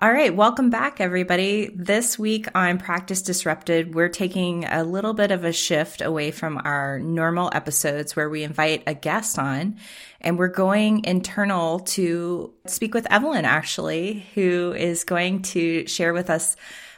All right, welcome back, everybody. This week on Practice Disrupted, we're taking a little bit of a shift away from our normal episodes where we invite a guest on, and we're going internal to speak with Evelyn, actually, who is going to share with us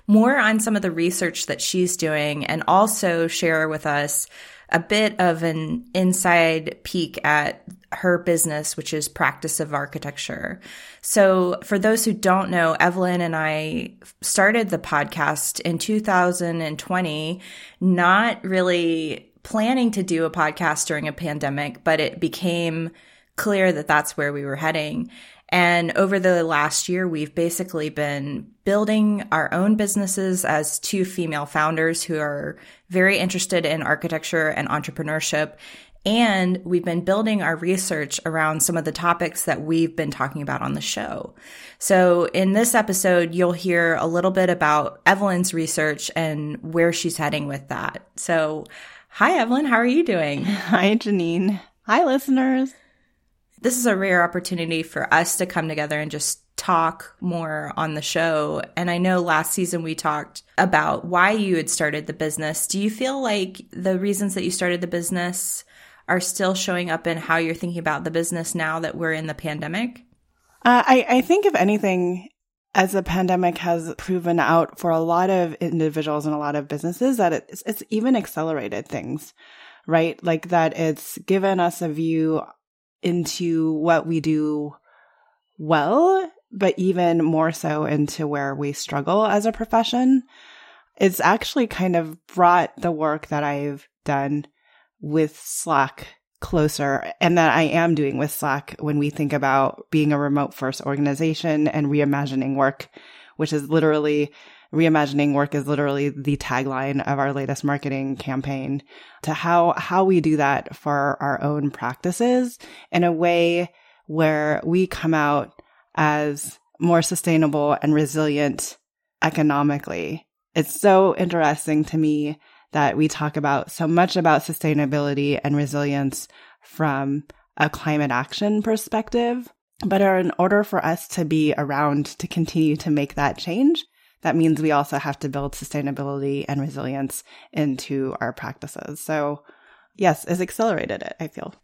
more on some of the research that she's doing and also share with us a bit of an inside peek at her business, which is practice of architecture. So for those who don't know, Evelyn and I started the podcast in 2020, not really planning to do a podcast during a pandemic, but it became clear that that's where we were heading. And over the last year, we've basically been building our own businesses as two female founders who are very interested in architecture and entrepreneurship. And we've been building our research around some of the topics that we've been talking about on the show. So in this episode, you'll hear a little bit about Evelyn's research and where she's heading with that. So hi, Evelyn. How are you doing? Hi, Janine. Hi, listeners. This is a rare opportunity for us to come together and just talk more on the show. And I know last season we talked about why you had started the business. Do you feel like the reasons that you started the business are still showing up in how you're thinking about the business now that we're in the pandemic? Uh, I, I think, if anything, as the pandemic has proven out for a lot of individuals and a lot of businesses, that it's, it's even accelerated things, right? Like that it's given us a view into what we do well, but even more so into where we struggle as a profession. It's actually kind of brought the work that I've done with Slack closer and that I am doing with Slack when we think about being a remote first organization and reimagining work, which is literally reimagining work is literally the tagline of our latest marketing campaign to how, how we do that for our own practices in a way where we come out as more sustainable and resilient economically. It's so interesting to me that we talk about so much about sustainability and resilience from a climate action perspective. But in order for us to be around to continue to make that change, that means we also have to build sustainability and resilience into our practices. So, yes, it's accelerated it, I feel.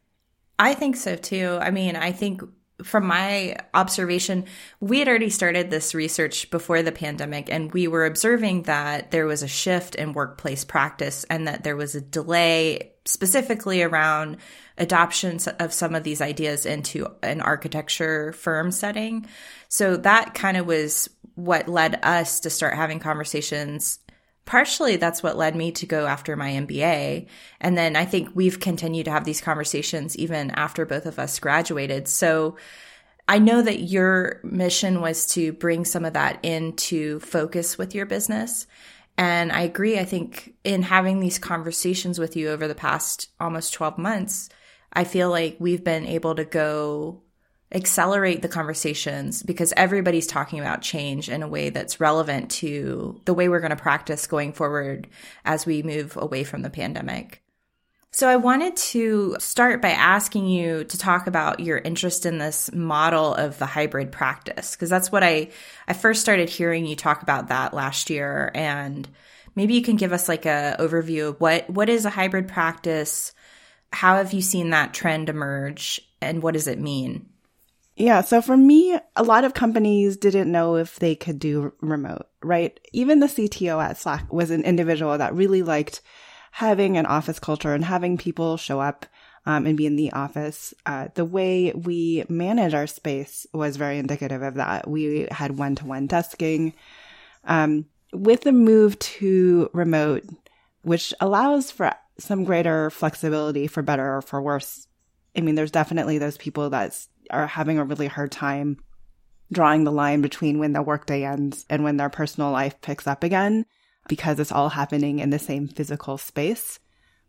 I think so too. I mean, I think from my observation, we had already started this research before the pandemic, and we were observing that there was a shift in workplace practice and that there was a delay specifically around adoption of some of these ideas into an architecture firm setting. So that kind of was what led us to start having conversations partially that's what led me to go after my MBA. And then I think we've continued to have these conversations even after both of us graduated. So I know that your mission was to bring some of that into focus with your business. And I agree. I think in having these conversations with you over the past almost 12 months, I feel like we've been able to go accelerate the conversations because everybody's talking about change in a way that's relevant to the way we're going to practice going forward as we move away from the pandemic. So I wanted to start by asking you to talk about your interest in this model of the hybrid practice because that's what I I first started hearing you talk about that last year and maybe you can give us like a overview of what what is a hybrid practice how have you seen that trend emerge and what does it mean yeah. So for me, a lot of companies didn't know if they could do remote, right? Even the CTO at Slack was an individual that really liked having an office culture and having people show up um, and be in the office. Uh, the way we manage our space was very indicative of that. We had one to one desking. Um, with the move to remote, which allows for some greater flexibility for better or for worse. I mean, there's definitely those people that's are having a really hard time drawing the line between when their workday ends and when their personal life picks up again because it's all happening in the same physical space.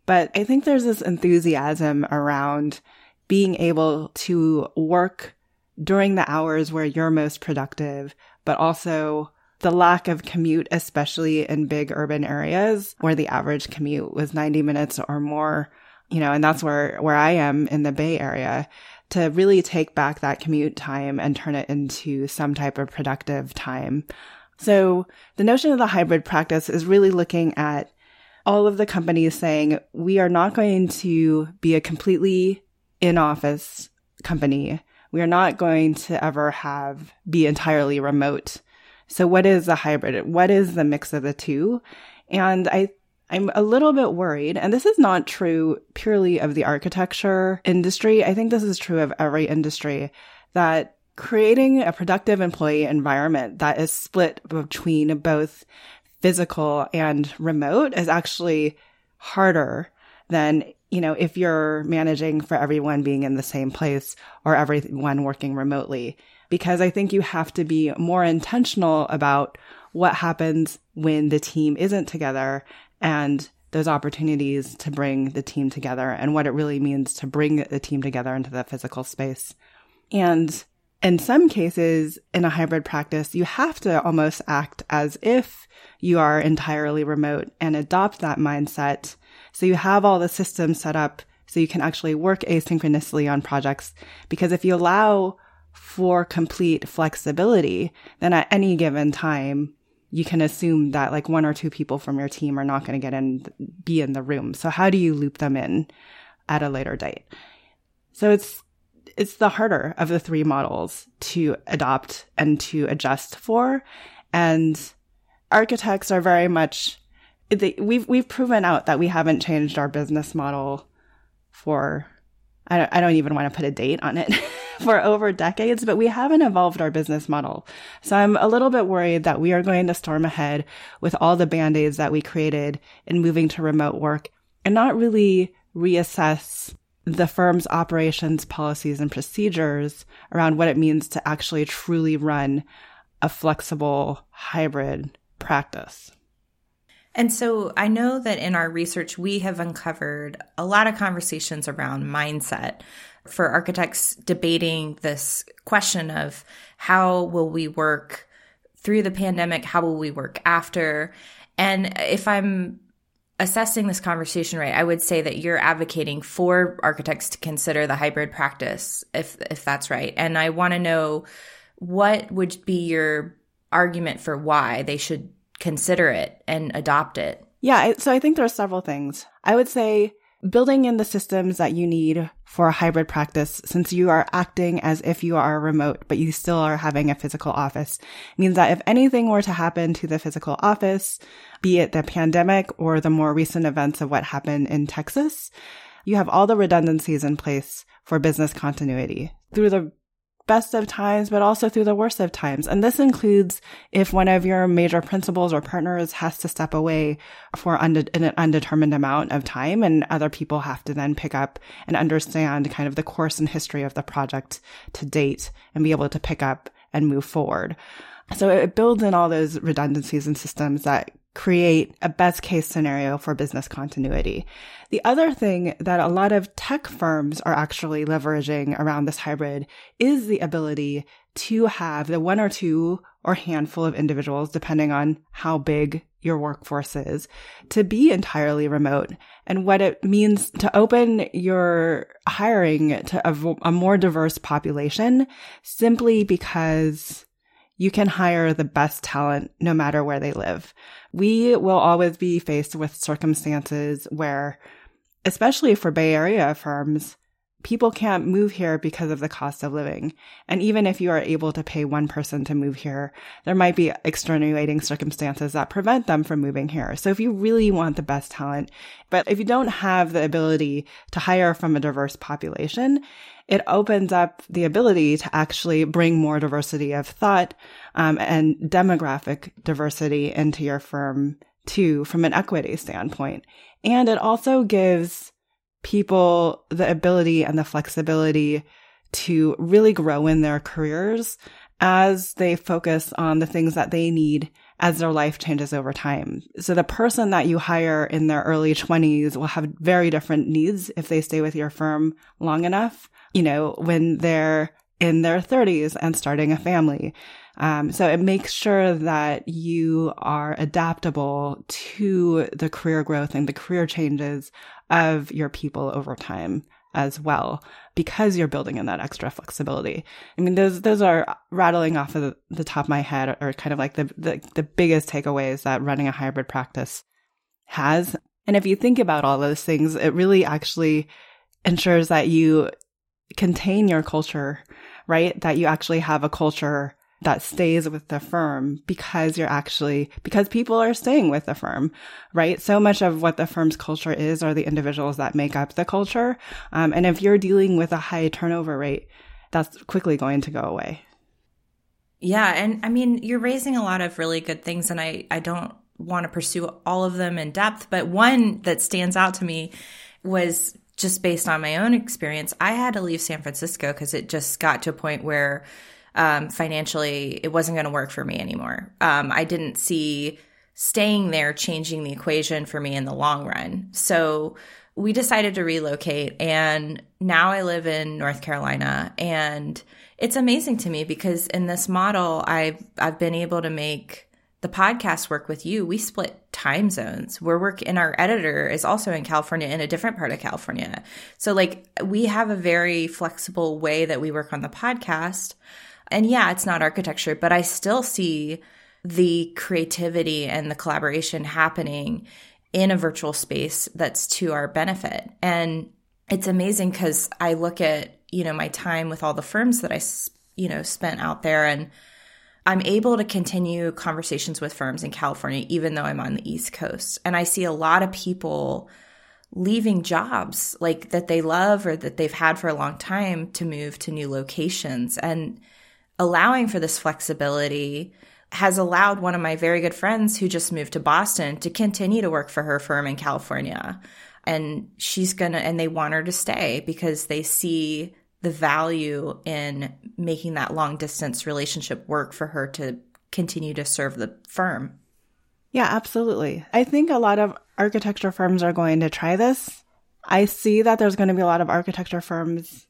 But I think there's this enthusiasm around being able to work during the hours where you're most productive, but also the lack of commute, especially in big urban areas where the average commute was 90 minutes or more, you know, and that's where, where I am in the Bay Area to really take back that commute time and turn it into some type of productive time. So the notion of the hybrid practice is really looking at all of the companies saying, we are not going to be a completely in office company. We are not going to ever have be entirely remote. So what is the hybrid? What is the mix of the two? And I I'm a little bit worried, and this is not true purely of the architecture industry. I think this is true of every industry that creating a productive employee environment that is split between both physical and remote is actually harder than, you know, if you're managing for everyone being in the same place or everyone working remotely. Because I think you have to be more intentional about what happens when the team isn't together and those opportunities to bring the team together and what it really means to bring the team together into the physical space. And in some cases, in a hybrid practice, you have to almost act as if you are entirely remote and adopt that mindset. So you have all the systems set up so you can actually work asynchronously on projects. Because if you allow for complete flexibility, then at any given time, you can assume that like one or two people from your team are not going to get in, be in the room. So how do you loop them in at a later date? So it's, it's the harder of the three models to adopt and to adjust for. And architects are very much, we've, we've proven out that we haven't changed our business model for, I don't, I don't even want to put a date on it. for over decades, but we haven't evolved our business model. So I'm a little bit worried that we are going to storm ahead with all the band-aids that we created in moving to remote work and not really reassess the firm's operations, policies, and procedures around what it means to actually truly run a flexible hybrid practice. And so I know that in our research, we have uncovered a lot of conversations around mindset for architects debating this question of how will we work through the pandemic? How will we work after? And if I'm assessing this conversation right, I would say that you're advocating for architects to consider the hybrid practice, if if that's right. And I want to know what would be your argument for why they should consider it and adopt it. Yeah, so I think there are several things. I would say building in the systems that you need for a hybrid practice since you are acting as if you are remote, but you still are having a physical office means that if anything were to happen to the physical office, be it the pandemic or the more recent events of what happened in Texas, you have all the redundancies in place for business continuity. Through the best of times, but also through the worst of times. And this includes if one of your major principals or partners has to step away for unde- an undetermined amount of time and other people have to then pick up and understand kind of the course and history of the project to date and be able to pick up and move forward. So it builds in all those redundancies and systems that create a best case scenario for business continuity. The other thing that a lot of tech firms are actually leveraging around this hybrid is the ability to have the one or two or handful of individuals, depending on how big your workforce is, to be entirely remote and what it means to open your hiring to a, a more diverse population simply because you can hire the best talent no matter where they live. We will always be faced with circumstances where, especially for Bay Area firms, people can't move here because of the cost of living. And even if you are able to pay one person to move here, there might be extenuating circumstances that prevent them from moving here. So if you really want the best talent, but if you don't have the ability to hire from a diverse population, it opens up the ability to actually bring more diversity of thought um, and demographic diversity into your firm too, from an equity standpoint. And it also gives people the ability and the flexibility to really grow in their careers as they focus on the things that they need as their life changes over time. So the person that you hire in their early 20s will have very different needs if they stay with your firm long enough, you know, when they're in their 30s and starting a family. Um, so it makes sure that you are adaptable to the career growth and the career changes of your people over time as well because you're building in that extra flexibility. I mean, those, those are rattling off of the, the top of my head are kind of like the, the, the biggest takeaways that running a hybrid practice has. And if you think about all those things, it really actually ensures that you contain your culture, right? That you actually have a culture that stays with the firm because you're actually, because people are staying with the firm, right? So much of what the firm's culture is are the individuals that make up the culture. Um, and if you're dealing with a high turnover rate, that's quickly going to go away. Yeah. And I mean, you're raising a lot of really good things, and I, I don't want to pursue all of them in depth, but one that stands out to me was just based on my own experience. I had to leave San Francisco because it just got to a point where um, financially it wasn't going to work for me anymore. Um, I didn't see staying there changing the equation for me in the long run. So we decided to relocate and now I live in North Carolina and it's amazing to me because in this model I've I've been able to make the podcast work with you. We split time zones. We're work and our editor is also in California in a different part of California. So like we have a very flexible way that we work on the podcast. And yeah, it's not architecture, but I still see the creativity and the collaboration happening in a virtual space that's to our benefit. And it's amazing because I look at, you know, my time with all the firms that I, you know, spent out there and I'm able to continue conversations with firms in California, even though I'm on the East Coast. And I see a lot of people leaving jobs like that they love or that they've had for a long time to move to new locations. And allowing for this flexibility has allowed one of my very good friends who just moved to Boston to continue to work for her firm in California. And she's to, and they want her to stay because they see the value in making that long distance relationship work for her to continue to serve the firm. Yeah, absolutely. I think a lot of architecture firms are going to try this. I see that there's going to be a lot of architecture firms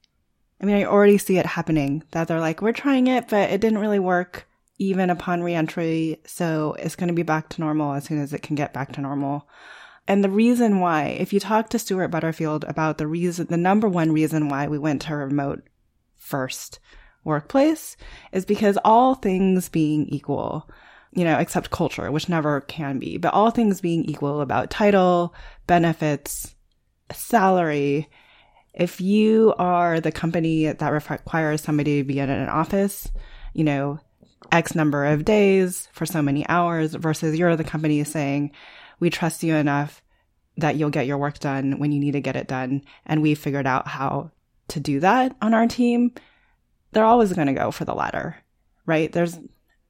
I mean, I already see it happening that they're like, we're trying it, but it didn't really work even upon reentry. So it's going to be back to normal as soon as it can get back to normal. And the reason why, if you talk to Stuart Butterfield about the reason, the number one reason why we went to remote first workplace is because all things being equal, you know, except culture, which never can be, but all things being equal about title, benefits, salary, if you are the company that requires somebody to be in an office, you know, X number of days for so many hours versus you're the company saying, we trust you enough that you'll get your work done when you need to get it done. And we figured out how to do that on our team. They're always going to go for the latter, right? There's,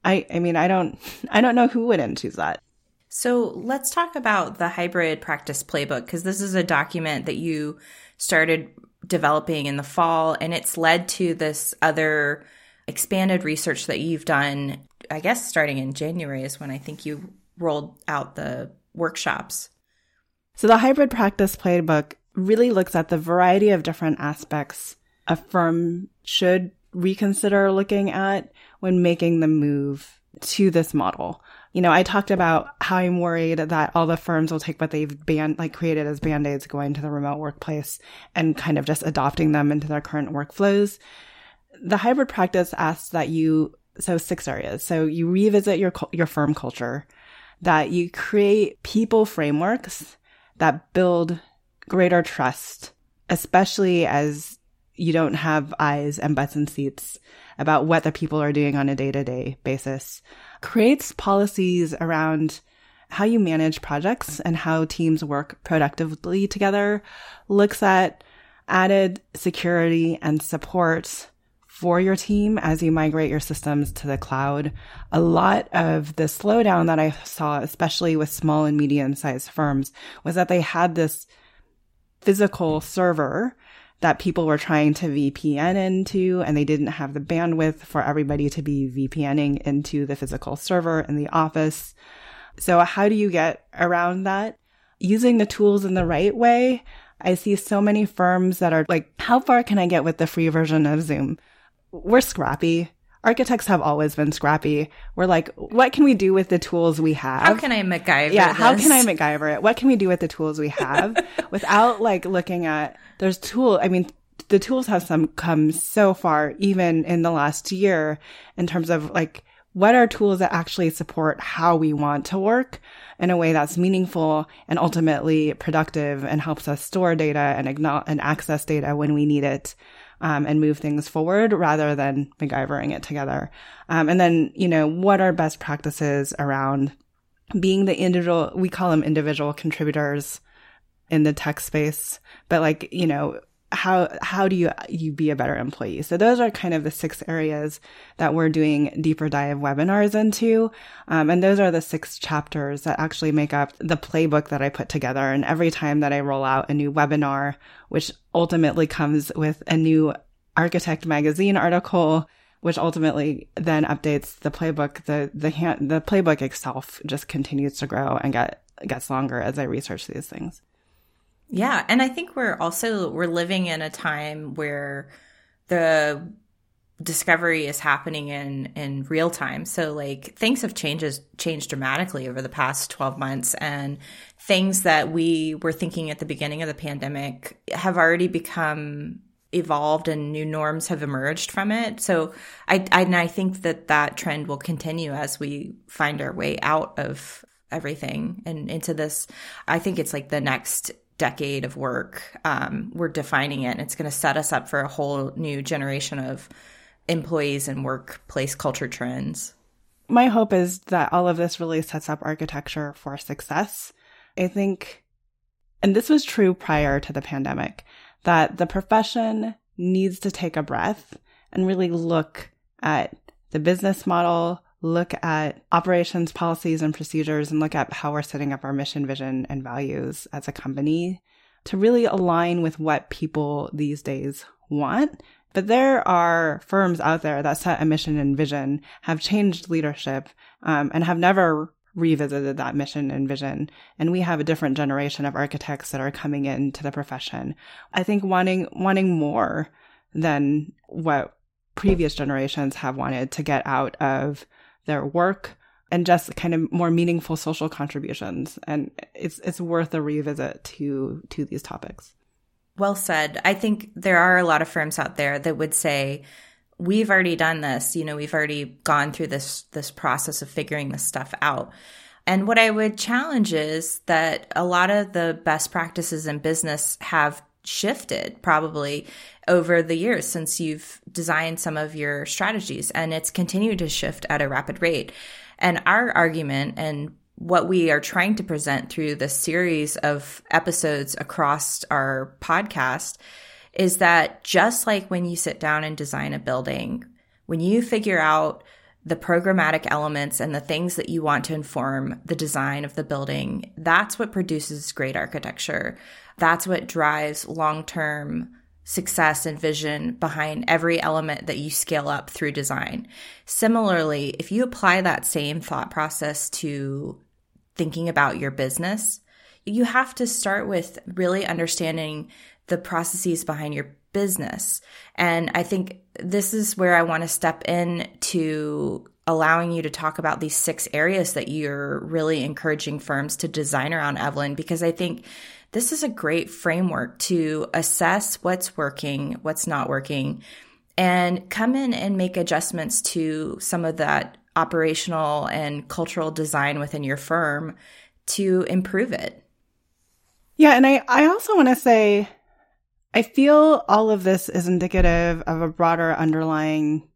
I, I mean, I don't, I don't know who wouldn't choose that. So let's talk about the hybrid practice playbook because this is a document that you started developing in the fall, and it's led to this other expanded research that you've done. I guess starting in January is when I think you rolled out the workshops. So, the hybrid practice playbook really looks at the variety of different aspects a firm should reconsider looking at when making the move to this model you know, I talked about how I'm worried that all the firms will take what they've banned, like created as band-aids going to the remote workplace and kind of just adopting them into their current workflows. The hybrid practice asks that you, so six areas. So you revisit your, your firm culture, that you create people frameworks that build greater trust, especially as you don't have eyes and butts and seats about what the people are doing on a day to day basis. Creates policies around how you manage projects and how teams work productively together, looks at added security and support for your team as you migrate your systems to the cloud. A lot of the slowdown that I saw, especially with small and medium sized firms, was that they had this physical server that people were trying to VPN into and they didn't have the bandwidth for everybody to be VPNing into the physical server in the office. So how do you get around that? Using the tools in the right way. I see so many firms that are like, how far can I get with the free version of Zoom? We're scrappy. architects have always been scrappy. We're like, what can we do with the tools we have? How can I MacGyver? Yeah, this? how can I MacGyver it? What can we do with the tools we have without like looking at there's tool. I mean, the tools have some come so far, even in the last year, in terms of like what are tools that actually support how we want to work in a way that's meaningful and ultimately productive and helps us store data and, and access data when we need it um, and move things forward rather than MacGyvering it together. Um, and then, you know, what are best practices around being the individual, we call them individual contributors in the tech space, but like, you know, how how do you you be a better employee? So those are kind of the six areas that we're doing deeper dive webinars into. Um, and those are the six chapters that actually make up the playbook that i put together. And every time that i roll out a new webinar which ultimately comes with a new architect magazine article which ultimately then updates the playbook the the hand, the playbook itself just continues to grow and get gets longer as i research these things yeah, and I think we're also we're living in a time where the discovery is happening in in real time. So like things have changes changed dramatically over the past 12 months and things that we were thinking at the beginning of the pandemic have already become evolved and new norms have emerged from it. So I, I and I think that that trend will continue as we find our way out of everything and into this I think it's like the next decade of work. Um, we're defining it, and it's going to set us up for a whole new generation of employees and workplace culture trends. My hope is that all of this really sets up architecture for success. I think, and this was true prior to the pandemic, that the profession needs to take a breath and really look at the business model, look at operations policies and procedures and look at how we're setting up our mission, vision, and values as a company to really align with what people these days want. But there are firms out there that set a mission and vision, have changed leadership, um, and have never revisited that mission and vision. And we have a different generation of architects that are coming into the profession. I think wanting, wanting more than what previous generations have wanted to get out of their work and just kind of more meaningful social contributions. And it's it's worth a revisit to to these topics. Well said. I think there are a lot of firms out there that would say, we've already done this, you know, we've already gone through this this process of figuring this stuff out. And what I would challenge is that a lot of the best practices in business have shifted probably over the years since you've designed some of your strategies and it's continued to shift at a rapid rate. And our argument and what we are trying to present through this series of episodes across our podcast is that just like when you sit down and design a building, when you figure out the programmatic elements and the things that you want to inform the design of the building, that's what produces great architecture. That's what drives long term success and vision behind every element that you scale up through design. Similarly, if you apply that same thought process to thinking about your business, you have to start with really understanding the processes behind your business. And I think this is where I want to step in to allowing you to talk about these six areas that you're really encouraging firms to design around Evelyn, because I think this is a great framework to assess what's working, what's not working, and come in and make adjustments to some of that operational and cultural design within your firm to improve it. Yeah, and I, I also want to say I feel all of this is indicative of a broader underlying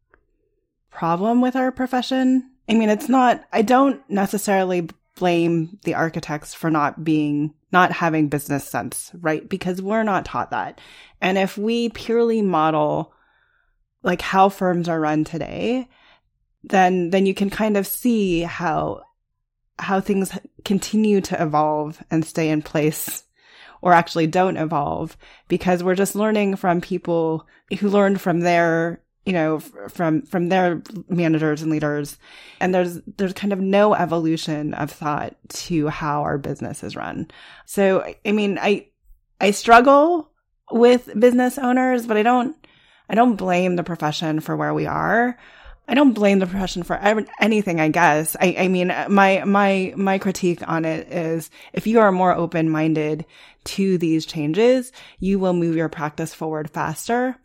problem with our profession. I mean, it's not, I don't necessarily blame the architects for not being not having business sense, right? Because we're not taught that. And if we purely model like how firms are run today, then then you can kind of see how how things continue to evolve and stay in place or actually don't evolve because we're just learning from people who learned from their you know from from their managers and leaders and there's there's kind of no evolution of thought to how our business is run so i mean i i struggle with business owners but i don't i don't blame the profession for where we are I don't blame the profession for anything, I guess. I, I mean, my, my, my critique on it is if you are more open minded to these changes, you will move your practice forward faster.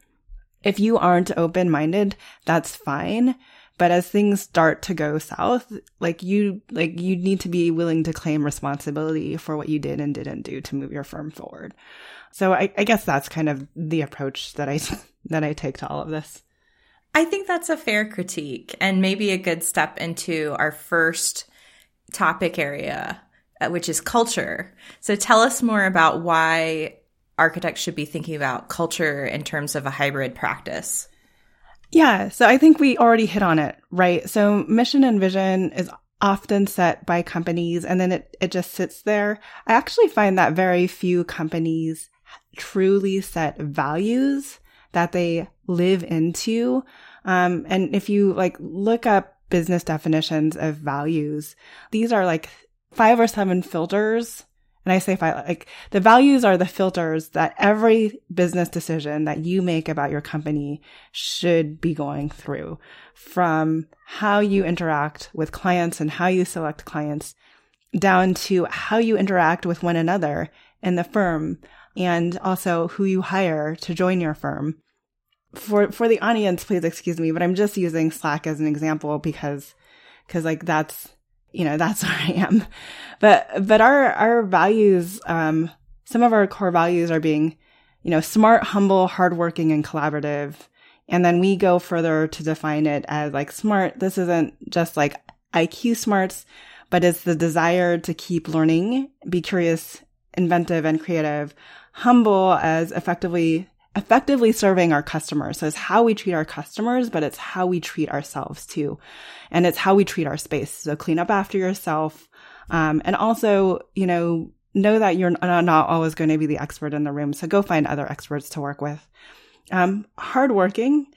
If you aren't open minded, that's fine. But as things start to go south, like you, like you need to be willing to claim responsibility for what you did and didn't do to move your firm forward. So I, I guess that's kind of the approach that I, that I take to all of this. I think that's a fair critique and maybe a good step into our first topic area, uh, which is culture. So tell us more about why architects should be thinking about culture in terms of a hybrid practice. Yeah, so I think we already hit on it, right? So mission and vision is often set by companies and then it, it just sits there. I actually find that very few companies truly set values that they live into. Um, and if you like look up business definitions of values, these are like five or seven filters. And I say like the values are the filters that every business decision that you make about your company should be going through. From how you interact with clients and how you select clients down to how you interact with one another in the firm and also who you hire to join your firm. For for the audience, please excuse me, but I'm just using Slack as an example because because like that's you know that's where I am. But but our our values, um, some of our core values are being you know smart, humble, hardworking, and collaborative. And then we go further to define it as like smart. This isn't just like IQ smarts, but it's the desire to keep learning, be curious, inventive, and creative. Humble as effectively effectively serving our customers. So it's how we treat our customers, but it's how we treat ourselves too. And it's how we treat our space. So clean up after yourself. Um, and also, you know, know that you're not always going to be the expert in the room. So go find other experts to work with. Um, hardworking.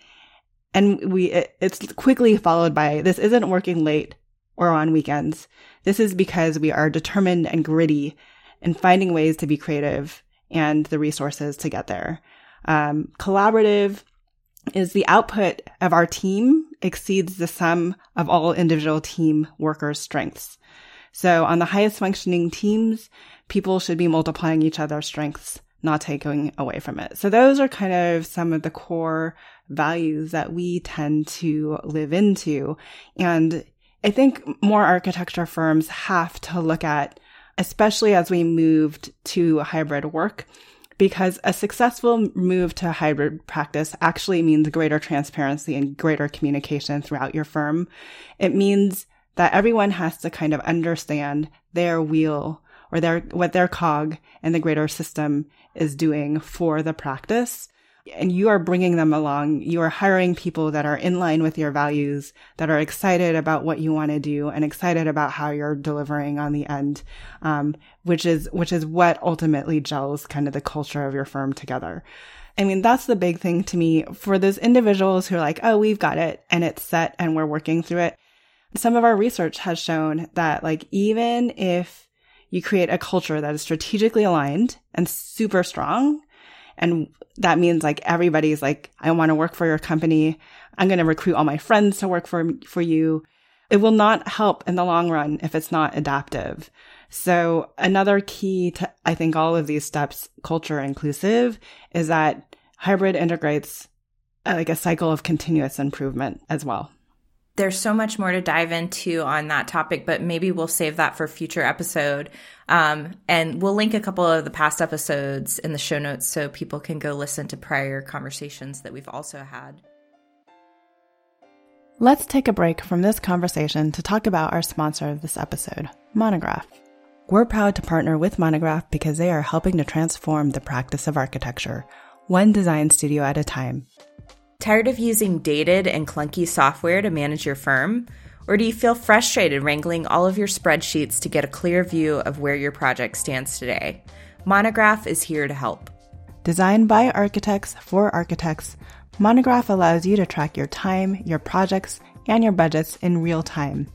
And we, it, it's quickly followed by this isn't working late or on weekends. This is because we are determined and gritty in finding ways to be creative and the resources to get there. Um, collaborative is the output of our team exceeds the sum of all individual team workers' strengths. So on the highest functioning teams, people should be multiplying each other's strengths, not taking away from it. So those are kind of some of the core values that we tend to live into. And I think more architecture firms have to look at, especially as we moved to hybrid work, because a successful move to hybrid practice actually means greater transparency and greater communication throughout your firm. It means that everyone has to kind of understand their wheel or their, what their cog and the greater system is doing for the practice and you are bringing them along. You are hiring people that are in line with your values, that are excited about what you want to do and excited about how you're delivering on the end. Um, which is, which is what ultimately gels kind of the culture of your firm together. I mean, that's the big thing to me for those individuals who are like, Oh, we've got it and it's set and we're working through it. Some of our research has shown that like, even if you create a culture that is strategically aligned and super strong, and that means like everybody's like, I want to work for your company. I'm going to recruit all my friends to work for, for you. It will not help in the long run if it's not adaptive. So another key to, I think, all of these steps, culture inclusive, is that hybrid integrates uh, like a cycle of continuous improvement as well there's so much more to dive into on that topic, but maybe we'll save that for future episode. Um, and we'll link a couple of the past episodes in the show notes so people can go listen to prior conversations that we've also had. Let's take a break from this conversation to talk about our sponsor of this episode, Monograph. We're proud to partner with Monograph because they are helping to transform the practice of architecture, one design studio at a time. Tired of using dated and clunky software to manage your firm? Or do you feel frustrated wrangling all of your spreadsheets to get a clear view of where your project stands today? Monograph is here to help. Designed by architects for architects, Monograph allows you to track your time, your projects, and your budgets in real time.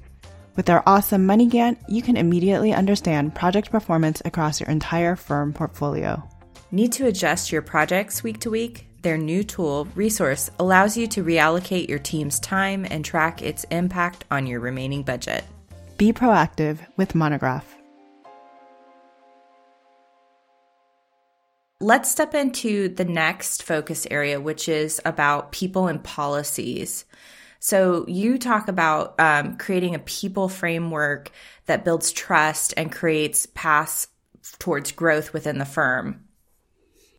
With their awesome Money Gantt, you can immediately understand project performance across your entire firm portfolio. Need to adjust your projects week to week? Their new tool, Resource, allows you to reallocate your team's time and track its impact on your remaining budget. Be proactive with Monograph. Let's step into the next focus area, which is about people and policies. So, you talk about um, creating a people framework that builds trust and creates paths towards growth within the firm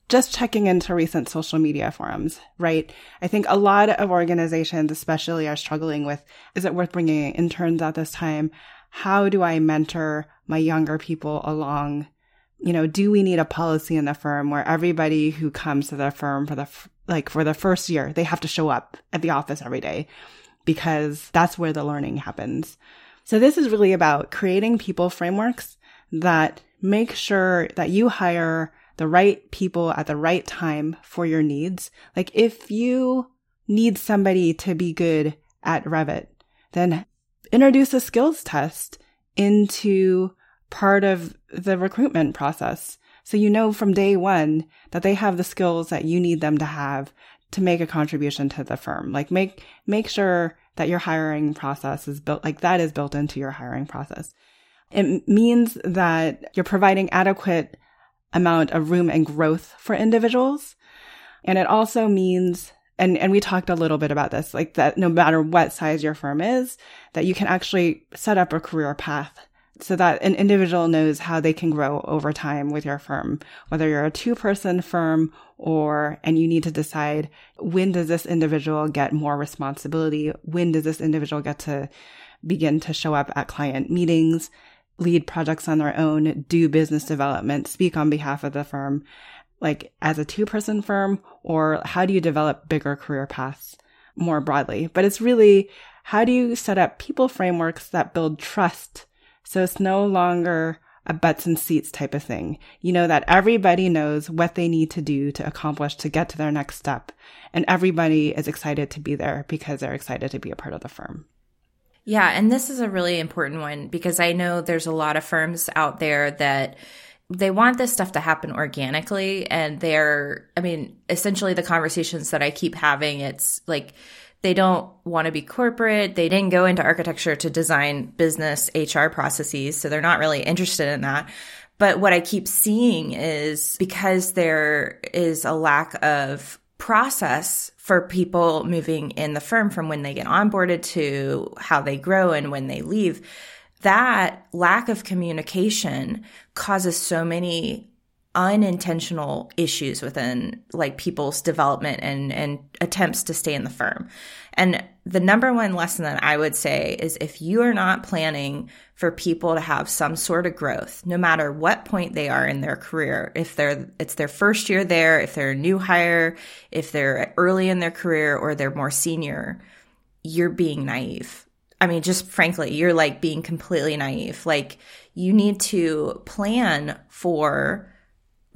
just checking into recent social media forums, right? I think a lot of organizations, especially, are struggling with is it worth bringing interns at this time? How do I mentor my younger people along? You know, do we need a policy in the firm where everybody who comes to the firm for the like for the first year, they have to show up at the office every day because that's where the learning happens. So this is really about creating people frameworks that make sure that you hire the right people at the right time for your needs. Like if you need somebody to be good at Revit, then introduce a skills test into part of the recruitment process. So you know from day one that they have the skills that you need them to have to make a contribution to the firm. Like make, make sure that your hiring process is built, like that is built into your hiring process. It means that you're providing adequate amount of room and growth for individuals. And it also means, and, and we talked a little bit about this, like that no matter what size your firm is, that you can actually set up a career path so that an individual knows how they can grow over time with your firm, whether you're a two person firm or, and you need to decide when does this individual get more responsibility? When does this individual get to begin to show up at client meetings? Lead projects on their own, do business development, speak on behalf of the firm, like as a two person firm, or how do you develop bigger career paths more broadly? But it's really how do you set up people frameworks that build trust so it's no longer a butts and seats type of thing. You know that everybody knows what they need to do to accomplish to get to their next step. And everybody is excited to be there because they're excited to be a part of the firm. Yeah, and this is a really important one because I know there's a lot of firms out there that they want this stuff to happen organically and they're I mean, essentially the conversations that I keep having it's like they don't want to be corporate. They didn't go into architecture to design business HR processes, so they're not really interested in that. But what I keep seeing is because there is a lack of process for people moving in the firm from when they get onboarded to how they grow and when they leave. That lack of communication causes so many unintentional issues within like people's development and and attempts to stay in the firm. And the number one lesson that I would say is if you are not planning for people to have some sort of growth, no matter what point they are in their career, if they're it's their first year there, if they're a new hire, if they're early in their career or they're more senior, you're being naive. I mean, just frankly, you're like being completely naive. Like you need to plan for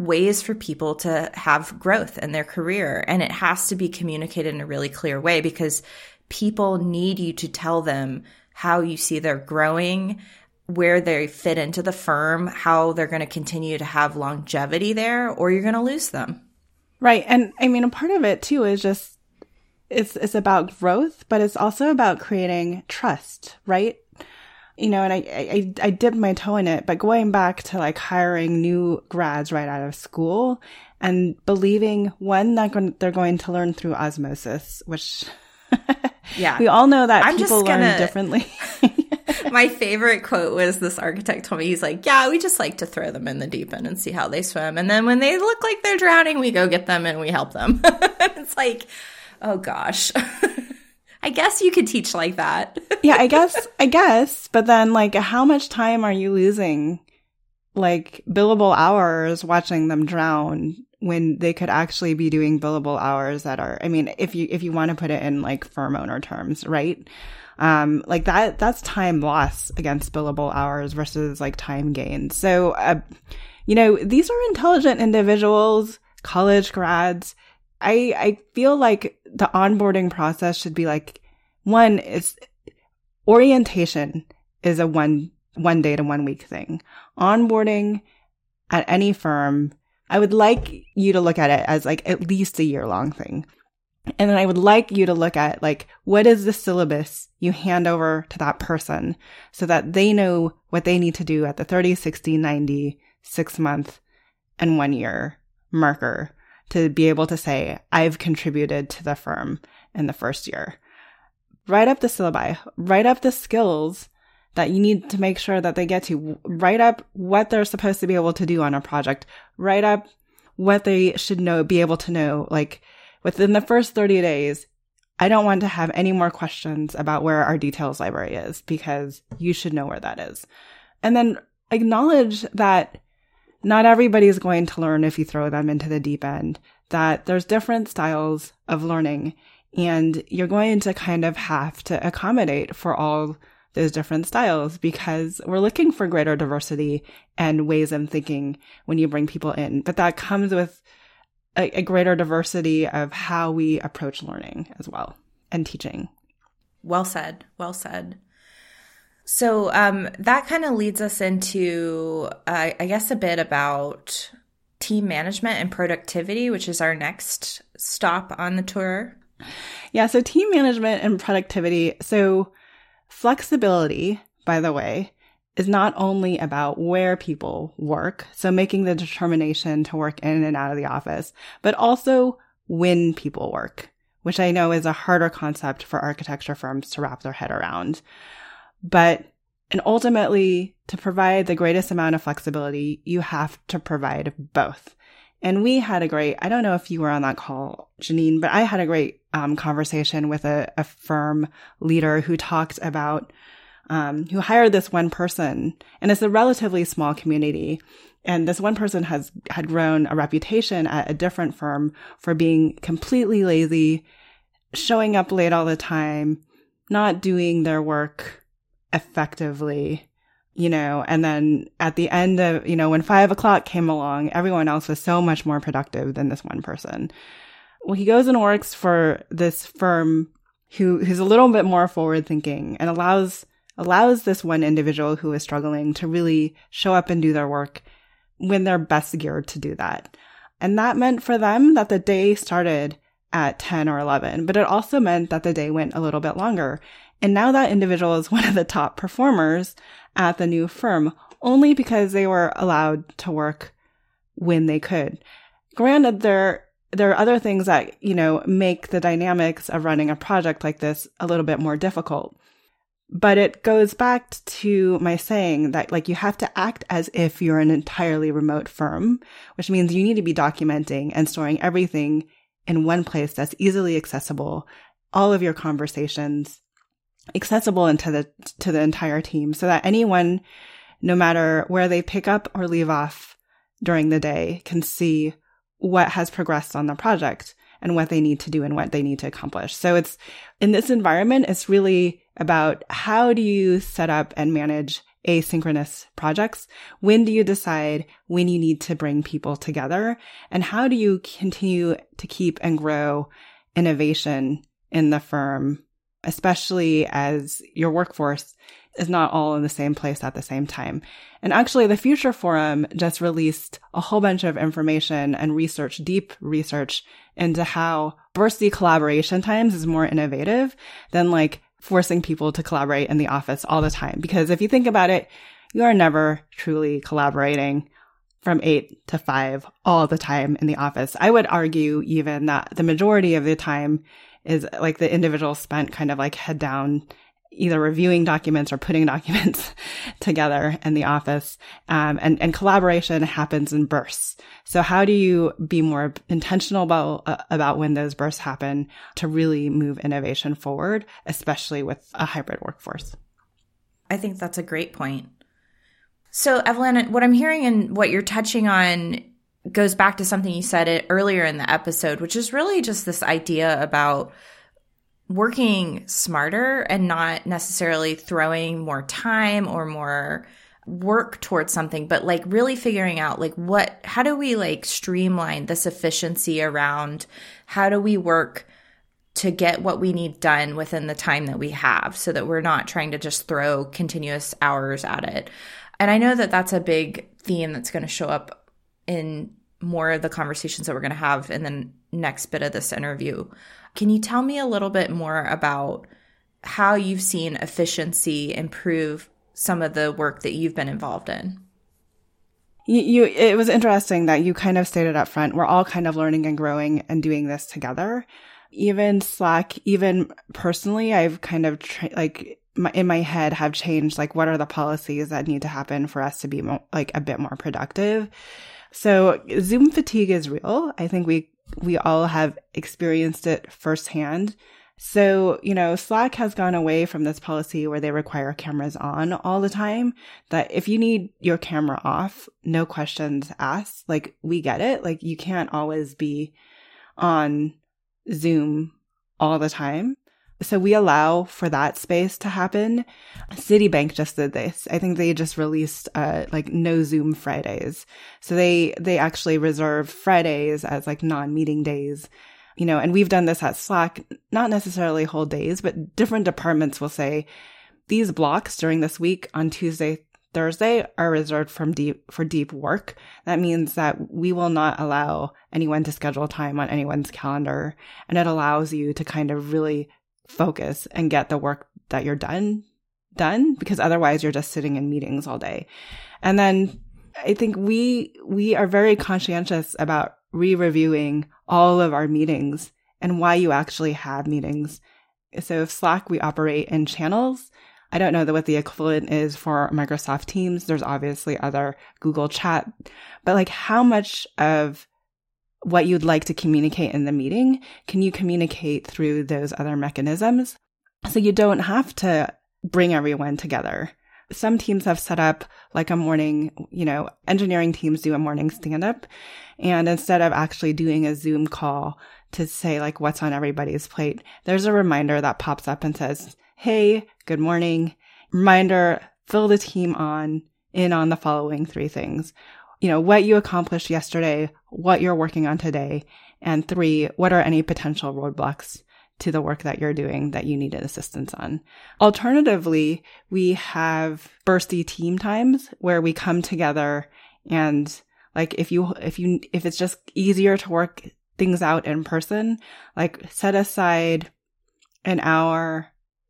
ways for people to have growth in their career. And it has to be communicated in a really clear way because people need you to tell them how you see they're growing, where they fit into the firm, how they're going to continue to have longevity there, or you're going to lose them. Right. And I mean, a part of it too is just it's it's about growth, but it's also about creating trust, right? you know, and I, I, I dipped my toe in it, but going back to like hiring new grads right out of school and believing one that they're going to learn through osmosis, which yeah, we all know that I'm people gonna, learn differently. my favorite quote was this architect told me he's like, "Yeah, we just like to throw them in the deep end and see how they swim, and then when they look like they're drowning, we go get them and we help them." it's like, oh gosh. I guess you could teach like that. yeah, I guess, I guess. But then, like, how much time are you losing? Like, billable hours watching them drown when they could actually be doing billable hours that are, I mean, if you, if you want to put it in like firm owner terms, right? Um, like that, that's time loss against billable hours versus like time gain. So, uh, you know, these are intelligent individuals, college grads I, I feel like the onboarding process should be like one is orientation is a one, one day to one week thing. Onboarding at any firm I would like you to look at it as like at least a year long thing. And then I would like you to look at like, what is the syllabus you hand over to that person so that they know what they need to do at the 30, 60, 90, six month and one year marker to be able to say, I've contributed to the firm in the first year. Write up the syllabi, write up the skills that you need to make sure that they get to. Write up what they're supposed to be able to do on a project. Write up what they should know, be able to know. Like within the first 30 days, I don't want to have any more questions about where our details library is because you should know where that is. And then acknowledge that not everybody is going to learn if you throw them into the deep end, that there's different styles of learning and you're going to kind of have to accommodate for all those different styles because we're looking for greater diversity and ways of thinking when you bring people in. But that comes with a, a greater diversity of how we approach learning as well and teaching. Well said. Well said. So um, that kind of leads us into, uh, I guess, a bit about team management and productivity, which is our next stop on the tour. Yeah, so team management and productivity. So flexibility, by the way, is not only about where people work, so making the determination to work in and out of the office, but also when people work, which I know is a harder concept for architecture firms to wrap their head around. But, and ultimately, to provide the greatest amount of flexibility, you have to provide both. And we had a great, I don't know if you were on that call, Janine, but I had a great um, conversation with a, a, firm leader who talked about, um, who hired this one person. And it's a relatively small community. And this one person has had grown a reputation at a different firm for being completely lazy, showing up late all the time, not doing their work effectively, you know, and then at the end of, you know, when five o'clock came along, everyone else was so much more productive than this one person. Well, he goes and works for this firm who, who's a little bit more forward thinking and allows, allows this one individual who is struggling to really show up and do their work when they're best geared to do that. And that meant for them that the day started at 10 or 11, but it also meant that the day went a little bit longer. And now that individual is one of the top performers at the new firm only because they were allowed to work when they could. Granted, there, there are other things that, you know, make the dynamics of running a project like this a little bit more difficult. But it goes back to my saying that like you have to act as if you're an entirely remote firm, which means you need to be documenting and storing everything in one place that's easily accessible, all of your conversations accessible into the to the entire team so that anyone no matter where they pick up or leave off during the day can see what has progressed on the project and what they need to do and what they need to accomplish. So it's in this environment, it's really about how do you set up and manage asynchronous projects? When do you decide when you need to bring people together? And how do you continue to keep and grow innovation in the firm, especially as your workforce is not all in the same place at the same time. And actually, the Future Forum just released a whole bunch of information and research, deep research into how bursty collaboration times is more innovative than like forcing people to collaborate in the office all the time. Because if you think about it, you are never truly collaborating from eight to five all the time in the office. I would argue even that the majority of the time is like the individual spent kind of like head down either reviewing documents or putting documents together in the office. Um, and, and collaboration happens in bursts. So how do you be more intentional about, uh, about when those bursts happen to really move innovation forward, especially with a hybrid workforce? I think that's a great point. So, Evelyn, what I'm hearing and what you're touching on goes back to something you said earlier in the episode, which is really just this idea about working smarter and not necessarily throwing more time or more work towards something but like really figuring out like what how do we like streamline this efficiency around how do we work to get what we need done within the time that we have so that we're not trying to just throw continuous hours at it? And i know that that's a big theme that's going to show up in more of the conversations that we're going to have in the next bit of this interview. Can you tell me a little bit more about how you've seen efficiency improve some of the work that you've been involved in? You, it was interesting that you kind of stated up front, we're all kind of learning and growing and doing this together. Even Slack, even personally, I've kind of tra- like my, in my head have changed like what are the policies that need to happen for us to be mo- like a bit more productive. So Zoom fatigue is real. I think we we all have experienced it firsthand. So, you know, Slack has gone away from this policy where they require cameras on all the time. That if you need your camera off, no questions asked. Like, we get it. Like, you can't always be on Zoom all the time. So we allow for that space to happen. Citibank just did this. I think they just released uh like no Zoom Fridays. So they they actually reserve Fridays as like non-meeting days. You know, and we've done this at Slack, not necessarily whole days, but different departments will say these blocks during this week on Tuesday, Thursday are reserved from deep for deep work. That means that we will not allow anyone to schedule time on anyone's calendar. And it allows you to kind of really focus and get the work that you're done done because otherwise you're just sitting in meetings all day. And then I think we we are very conscientious about re-reviewing all of our meetings and why you actually have meetings. So if Slack we operate in channels. I don't know what the equivalent is for Microsoft Teams. There's obviously other Google Chat, but like how much of what you'd like to communicate in the meeting, can you communicate through those other mechanisms? So you don't have to bring everyone together. Some teams have set up like a morning, you know, engineering teams do a morning stand up. And instead of actually doing a Zoom call to say like what's on everybody's plate, there's a reminder that pops up and says, Hey, good morning. Reminder, fill the team on in on the following three things you know, what you accomplished yesterday, what you're working on today, and three, what are any potential roadblocks to the work that you're doing that you needed assistance on. Alternatively, we have bursty team times where we come together and like if you if you if it's just easier to work things out in person, like set aside an hour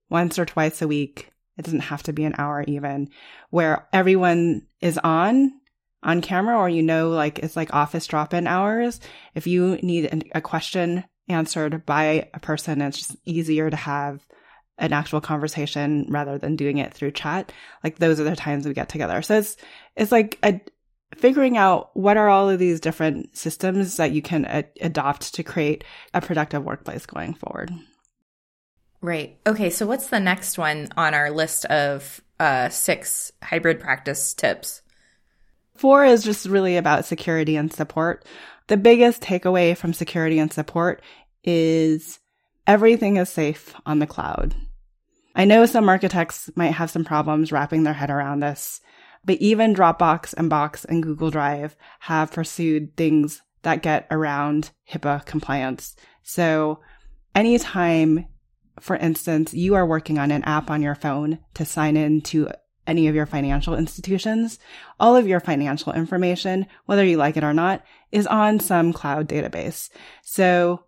once or twice a week. It doesn't have to be an hour even where everyone is on on camera or you know like it's like office drop-in hours if you need a question answered by a person it's just easier to have an actual conversation rather than doing it through chat. Like those are the times we get together. So it's it's like a, figuring out what are all of these different systems that you can a- adopt to create a productive workplace going forward. Right. Okay so what's the next one on our list of uh, six hybrid practice tips Four is just really about security and support. The biggest takeaway from security and support is everything is safe on the cloud. I know some architects might have some problems wrapping their head around this, but even Dropbox and Box and Google Drive have pursued things that get around HIPAA compliance. So anytime, for instance, you are working on an app on your phone to sign in to any of your financial institutions, all of your financial information, whether you like it or not, is on some cloud database. So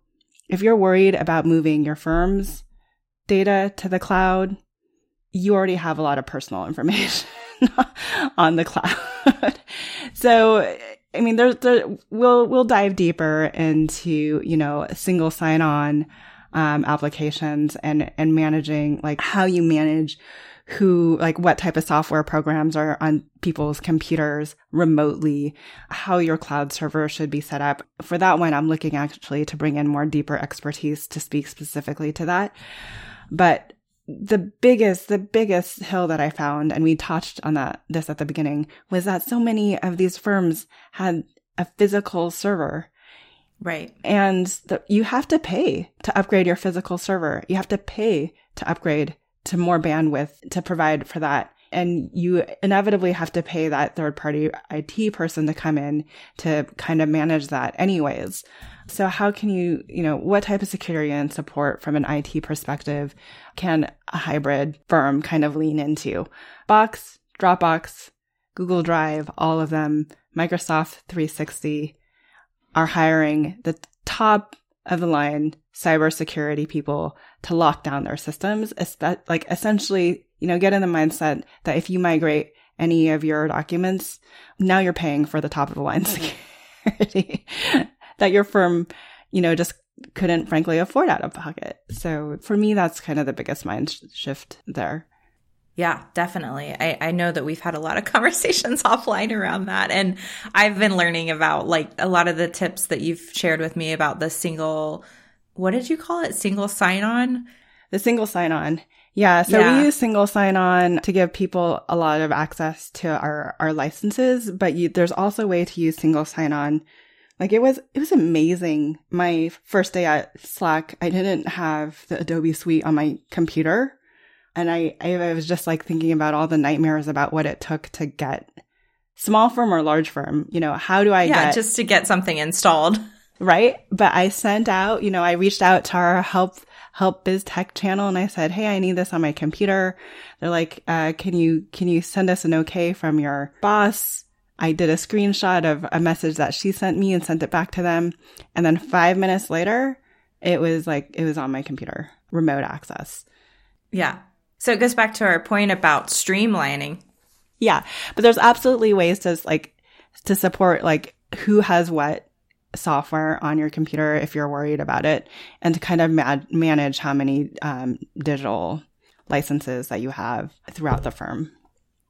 if you're worried about moving your firm's data to the cloud, you already have a lot of personal information on the cloud. so, I mean, there's, there, we'll, we'll dive deeper into, you know, single sign on, um, applications and, and managing like how you manage who, like what type of software programs are on people's computers remotely, how your cloud server should be set up. For that one, I'm looking actually to bring in more deeper expertise to speak specifically to that. But the biggest, the biggest hill that I found, and we touched on that, this at the beginning, was that so many of these firms had a physical server. Right. And the, you have to pay to upgrade your physical server. You have to pay to upgrade to more bandwidth to provide for that. And you inevitably have to pay that third party IT person to come in to kind of manage that anyways. So how can you, you know, what type of security and support from an IT perspective can a hybrid firm kind of lean into? Box, Dropbox, Google Drive, all of them, Microsoft 360, are hiring the top of the line cybersecurity people to lock down their systems, like essentially, you know, get in the mindset that if you migrate any of your documents, now you're paying for the top of the line mm-hmm. security that your firm, you know, just couldn't frankly afford out of pocket. So for me, that's kind of the biggest mind shift there. Yeah, definitely. I, I know that we've had a lot of conversations offline around that. And I've been learning about like a lot of the tips that you've shared with me about the single, what did you call it? Single sign on? The single sign on. Yeah. So yeah. we use single sign on to give people a lot of access to our, our licenses, but you, there's also a way to use single sign on. Like it was, it was amazing. My first day at Slack, I didn't have the Adobe suite on my computer. And I, I was just like thinking about all the nightmares about what it took to get small firm or large firm. You know, how do I yeah, get just to get something installed. Right. But I sent out, you know, I reached out to our help, help biz tech channel and I said, Hey, I need this on my computer. They're like, uh, can you, can you send us an okay from your boss? I did a screenshot of a message that she sent me and sent it back to them. And then five minutes later, it was like, it was on my computer, remote access. Yeah. So it goes back to our point about streamlining. Yeah. But there's absolutely ways to like to support like who has what software on your computer if you're worried about it and to kind of ma- manage how many um, digital licenses that you have throughout the firm.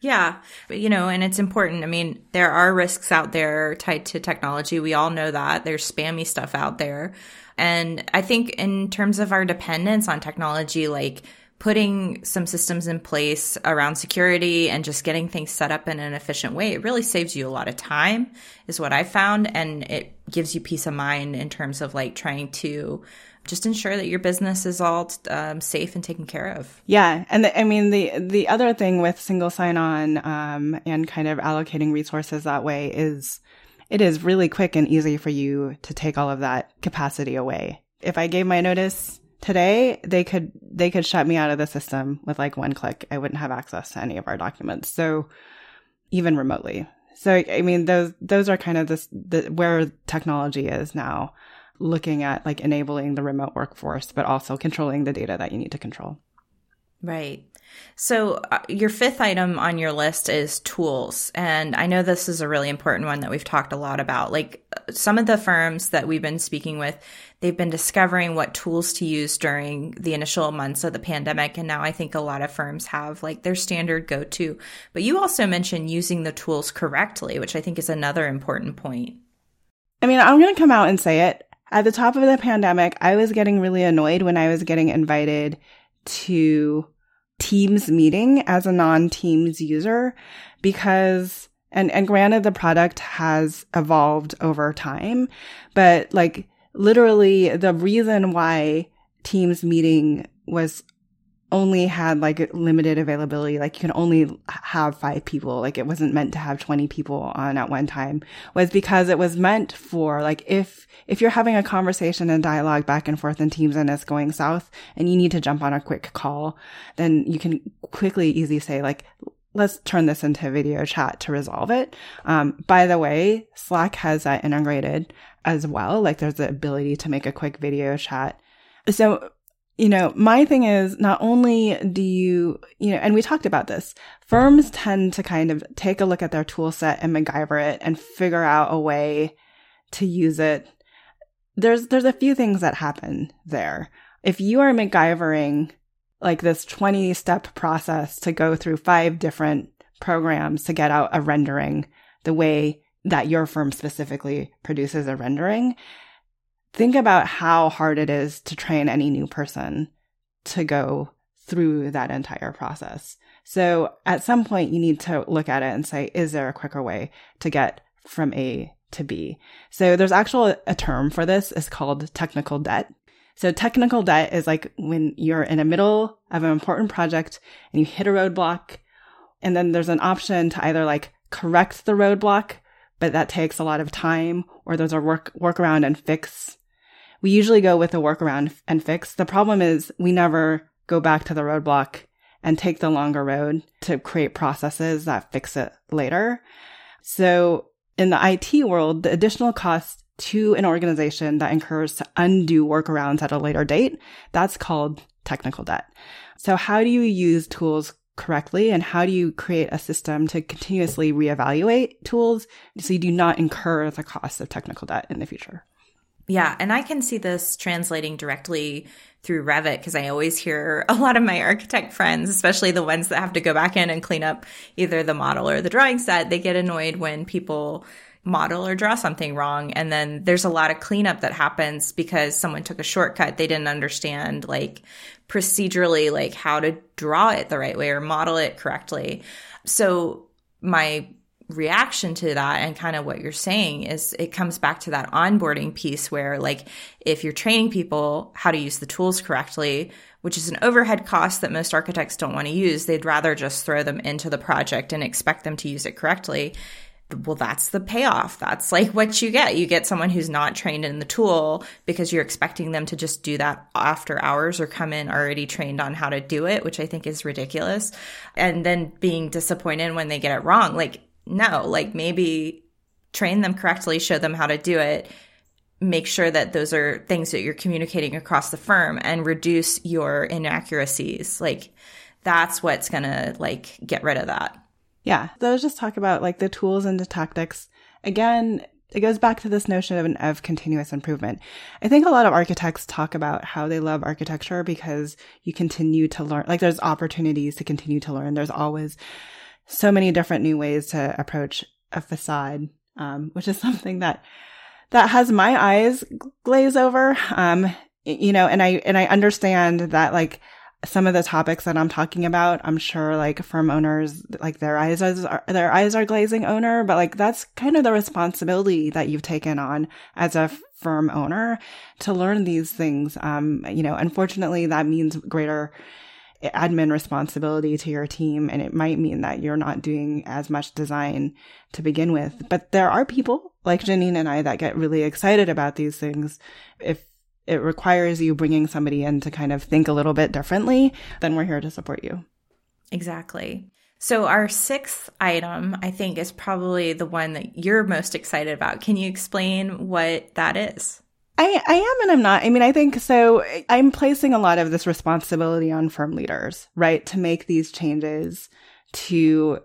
Yeah, but, you know, and it's important. I mean, there are risks out there tied to technology. We all know that. There's spammy stuff out there. And I think in terms of our dependence on technology, like putting some systems in place around security and just getting things set up in an efficient way, it really saves you a lot of time, is what I found. And it gives you peace of mind in terms of like trying to just ensure that your business is all um, safe and taken care of. Yeah, and the, I mean the the other thing with single sign on um, and kind of allocating resources that way is it is really quick and easy for you to take all of that capacity away. If I gave my notice today they could they could shut me out of the system with like one click. I wouldn't have access to any of our documents. So even remotely. So i mean those those are kind of this the, where technology is now looking at like enabling the remote workforce but also controlling the data that you need to control. Right so, uh, your fifth item on your list is tools. And I know this is a really important one that we've talked a lot about. Like some of the firms that we've been speaking with, they've been discovering what tools to use during the initial months of the pandemic. And now I think a lot of firms have like their standard go to. But you also mentioned using the tools correctly, which I think is another important point. I mean, I'm going to come out and say it. At the top of the pandemic, I was getting really annoyed when I was getting invited to Teams meeting as a non Teams user because and and granted the product has evolved over time, but like literally the reason why Teams meeting was only had like limited availability. Like you can only have five people. Like it wasn't meant to have 20 people on at one time was because it was meant for like if, if you're having a conversation and dialogue back and forth in teams and it's going south and you need to jump on a quick call, then you can quickly, easy say like, let's turn this into a video chat to resolve it. Um, by the way, Slack has that integrated as well. Like there's the ability to make a quick video chat. So you know, my thing is not only do you, you know, and we talked about this, firms tend to kind of take a look at their tool set and MacGyver it and figure out a way to use it. There's, there's a few things that happen there. If you are MacGyvering like this 20 step process to go through five different programs to get out a rendering the way that your firm specifically produces a rendering, think about how hard it is to train any new person to go through that entire process. So at some point you need to look at it and say, is there a quicker way to get from A to B? So there's actually a term for this. It's called technical debt. So technical debt is like when you're in the middle of an important project and you hit a roadblock and then there's an option to either like correct the roadblock, but that takes a lot of time or there's a work workaround and fix we usually go with a workaround and fix. The problem is we never go back to the roadblock and take the longer road to create processes that fix it later. So in the IT world, the additional cost to an organization that incurs to undo workarounds at a later date, that's called technical debt. So how do you use tools correctly and how do you create a system to continuously reevaluate tools so you do not incur the cost of technical debt in the future? Yeah, and I can see this translating directly through Revit because I always hear a lot of my architect friends, especially the ones that have to go back in and clean up either the model or the drawing set, they get annoyed when people model or draw something wrong. And then there's a lot of cleanup that happens because someone took a shortcut. They didn't understand like procedurally, like how to draw it the right way or model it correctly. So my reaction to that and kind of what you're saying is it comes back to that onboarding piece where like if you're training people how to use the tools correctly which is an overhead cost that most architects don't want to use they'd rather just throw them into the project and expect them to use it correctly well, that's the payoff. That's like what you get. You get someone who's not trained in the tool because you're expecting them to just do that after hours or come in already trained on how to do it, which I think is ridiculous. And then being disappointed when they get it wrong. Like, no, like maybe train them correctly, show them how to do it, make sure that those are things that you're communicating across the firm and reduce your inaccuracies. Like, that's what's going to like get rid of that. Yeah. So let's just talk about like the tools and the tactics. Again, it goes back to this notion of, of continuous improvement. I think a lot of architects talk about how they love architecture because you continue to learn, like there's opportunities to continue to learn. There's always so many different new ways to approach a facade, um, which is something that, that has my eyes glaze over. Um, you know, and I, and I understand that like, some of the topics that I'm talking about, I'm sure like firm owners, like their eyes are, their eyes are glazing owner, but like that's kind of the responsibility that you've taken on as a firm owner to learn these things. Um, you know, unfortunately that means greater admin responsibility to your team. And it might mean that you're not doing as much design to begin with, but there are people like Janine and I that get really excited about these things. If it requires you bringing somebody in to kind of think a little bit differently, then we're here to support you. Exactly. So, our sixth item, I think, is probably the one that you're most excited about. Can you explain what that is? I, I am and I'm not. I mean, I think so. I'm placing a lot of this responsibility on firm leaders, right? To make these changes, to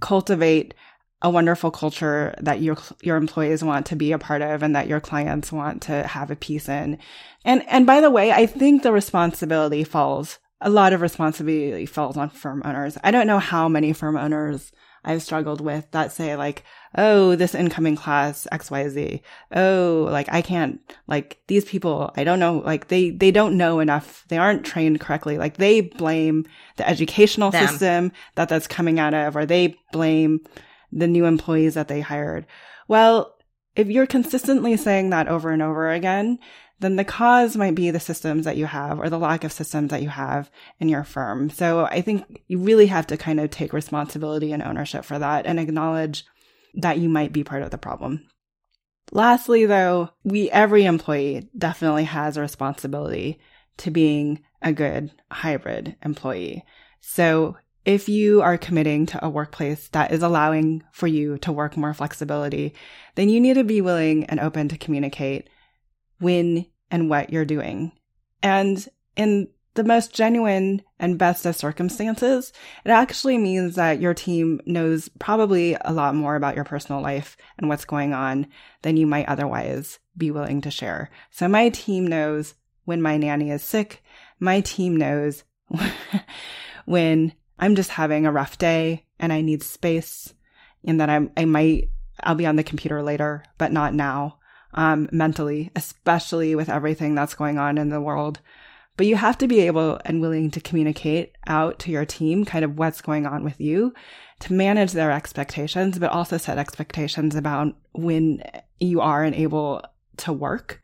cultivate a wonderful culture that your your employees want to be a part of and that your clients want to have a piece in. And and by the way, I think the responsibility falls a lot of responsibility falls on firm owners. I don't know how many firm owners I've struggled with that say like, "Oh, this incoming class XYZ. Oh, like I can't like these people, I don't know, like they they don't know enough. They aren't trained correctly. Like they blame the educational Them. system that that's coming out of or they blame the new employees that they hired. Well, if you're consistently saying that over and over again, then the cause might be the systems that you have or the lack of systems that you have in your firm. So I think you really have to kind of take responsibility and ownership for that and acknowledge that you might be part of the problem. Lastly, though, we, every employee definitely has a responsibility to being a good hybrid employee. So if you are committing to a workplace that is allowing for you to work more flexibility, then you need to be willing and open to communicate when and what you're doing. And in the most genuine and best of circumstances, it actually means that your team knows probably a lot more about your personal life and what's going on than you might otherwise be willing to share. So my team knows when my nanny is sick. My team knows when I'm just having a rough day and I need space and that I'm, I might, I'll be on the computer later, but not now, um, mentally, especially with everything that's going on in the world. But you have to be able and willing to communicate out to your team kind of what's going on with you to manage their expectations, but also set expectations about when you are and able to work.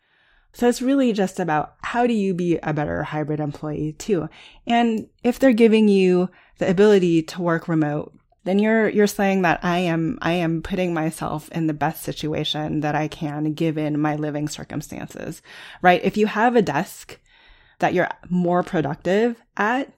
So it's really just about how do you be a better hybrid employee too? And if they're giving you the ability to work remote, then you're you're saying that I am I am putting myself in the best situation that I can given my living circumstances. Right? If you have a desk that you're more productive at,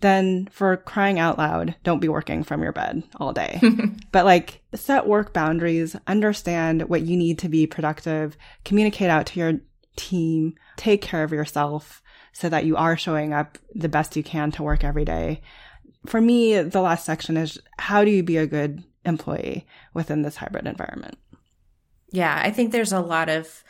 then for crying out loud, don't be working from your bed all day. but like set work boundaries, understand what you need to be productive, communicate out to your team, take care of yourself so that you are showing up the best you can to work every day. For me, the last section is how do you be a good employee within this hybrid environment? Yeah, I think there's a lot of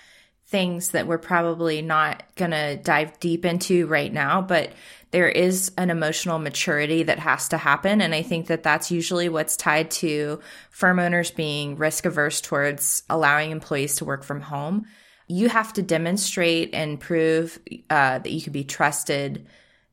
things that we're probably not going to dive deep into right now, but there is an emotional maturity that has to happen. And I think that that's usually what's tied to firm owners being risk averse towards allowing employees to work from home. You have to demonstrate and prove uh, that you can be trusted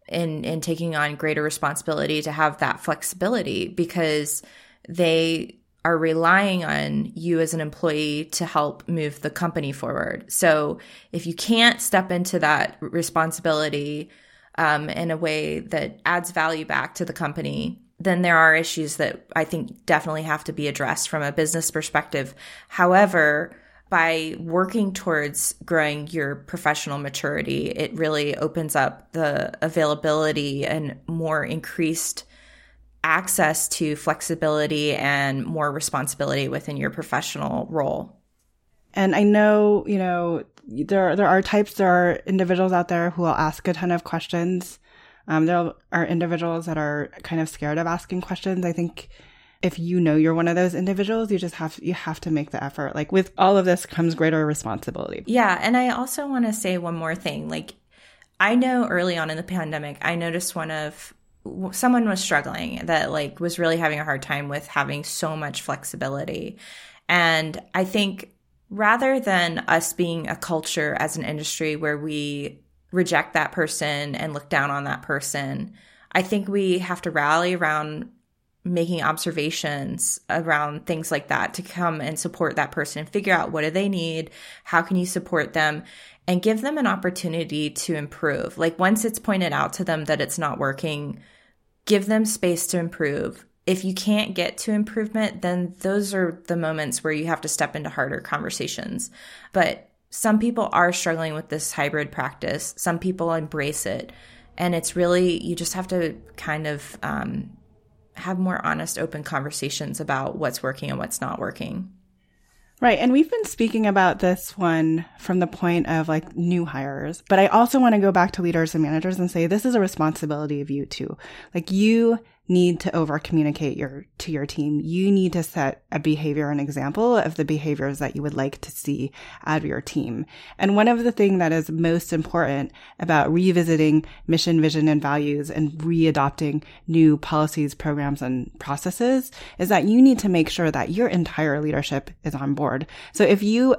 in, in taking on greater responsibility to have that flexibility because they are relying on you as an employee to help move the company forward. So if you can't step into that responsibility um, in a way that adds value back to the company, then there are issues that I think definitely have to be addressed from a business perspective. However, by working towards growing your professional maturity, it really opens up the availability and more increased access to flexibility and more responsibility within your professional role. And I know, you know, there there are types, there are individuals out there who will ask a ton of questions. Um, there are individuals that are kind of scared of asking questions. I think if you know you're one of those individuals, you just have you have to make the effort. Like with all of this comes greater responsibility. Yeah, and I also want to say one more thing. Like I know early on in the pandemic, I noticed one of someone was struggling that like was really having a hard time with having so much flexibility. And I think rather than us being a culture as an industry where we reject that person and look down on that person, I think we have to rally around making observations around things like that to come and support that person and figure out what do they need how can you support them and give them an opportunity to improve like once it's pointed out to them that it's not working give them space to improve. If you can't get to improvement, then those are the moments where you have to step into harder conversations. But some people are struggling with this hybrid practice, some people embrace it. And it's really, you just have to kind of um, have more honest, open conversations about what's working and what's not working. Right. And we've been speaking about this one from the point of like new hires, but I also want to go back to leaders and managers and say this is a responsibility of you too. Like you need to over communicate your to your team. You need to set a behavior and example of the behaviors that you would like to see out of your team. And one of the things that is most important about revisiting mission, vision, and values and readopting new policies, programs, and processes is that you need to make sure that your entire leadership is on board. So if you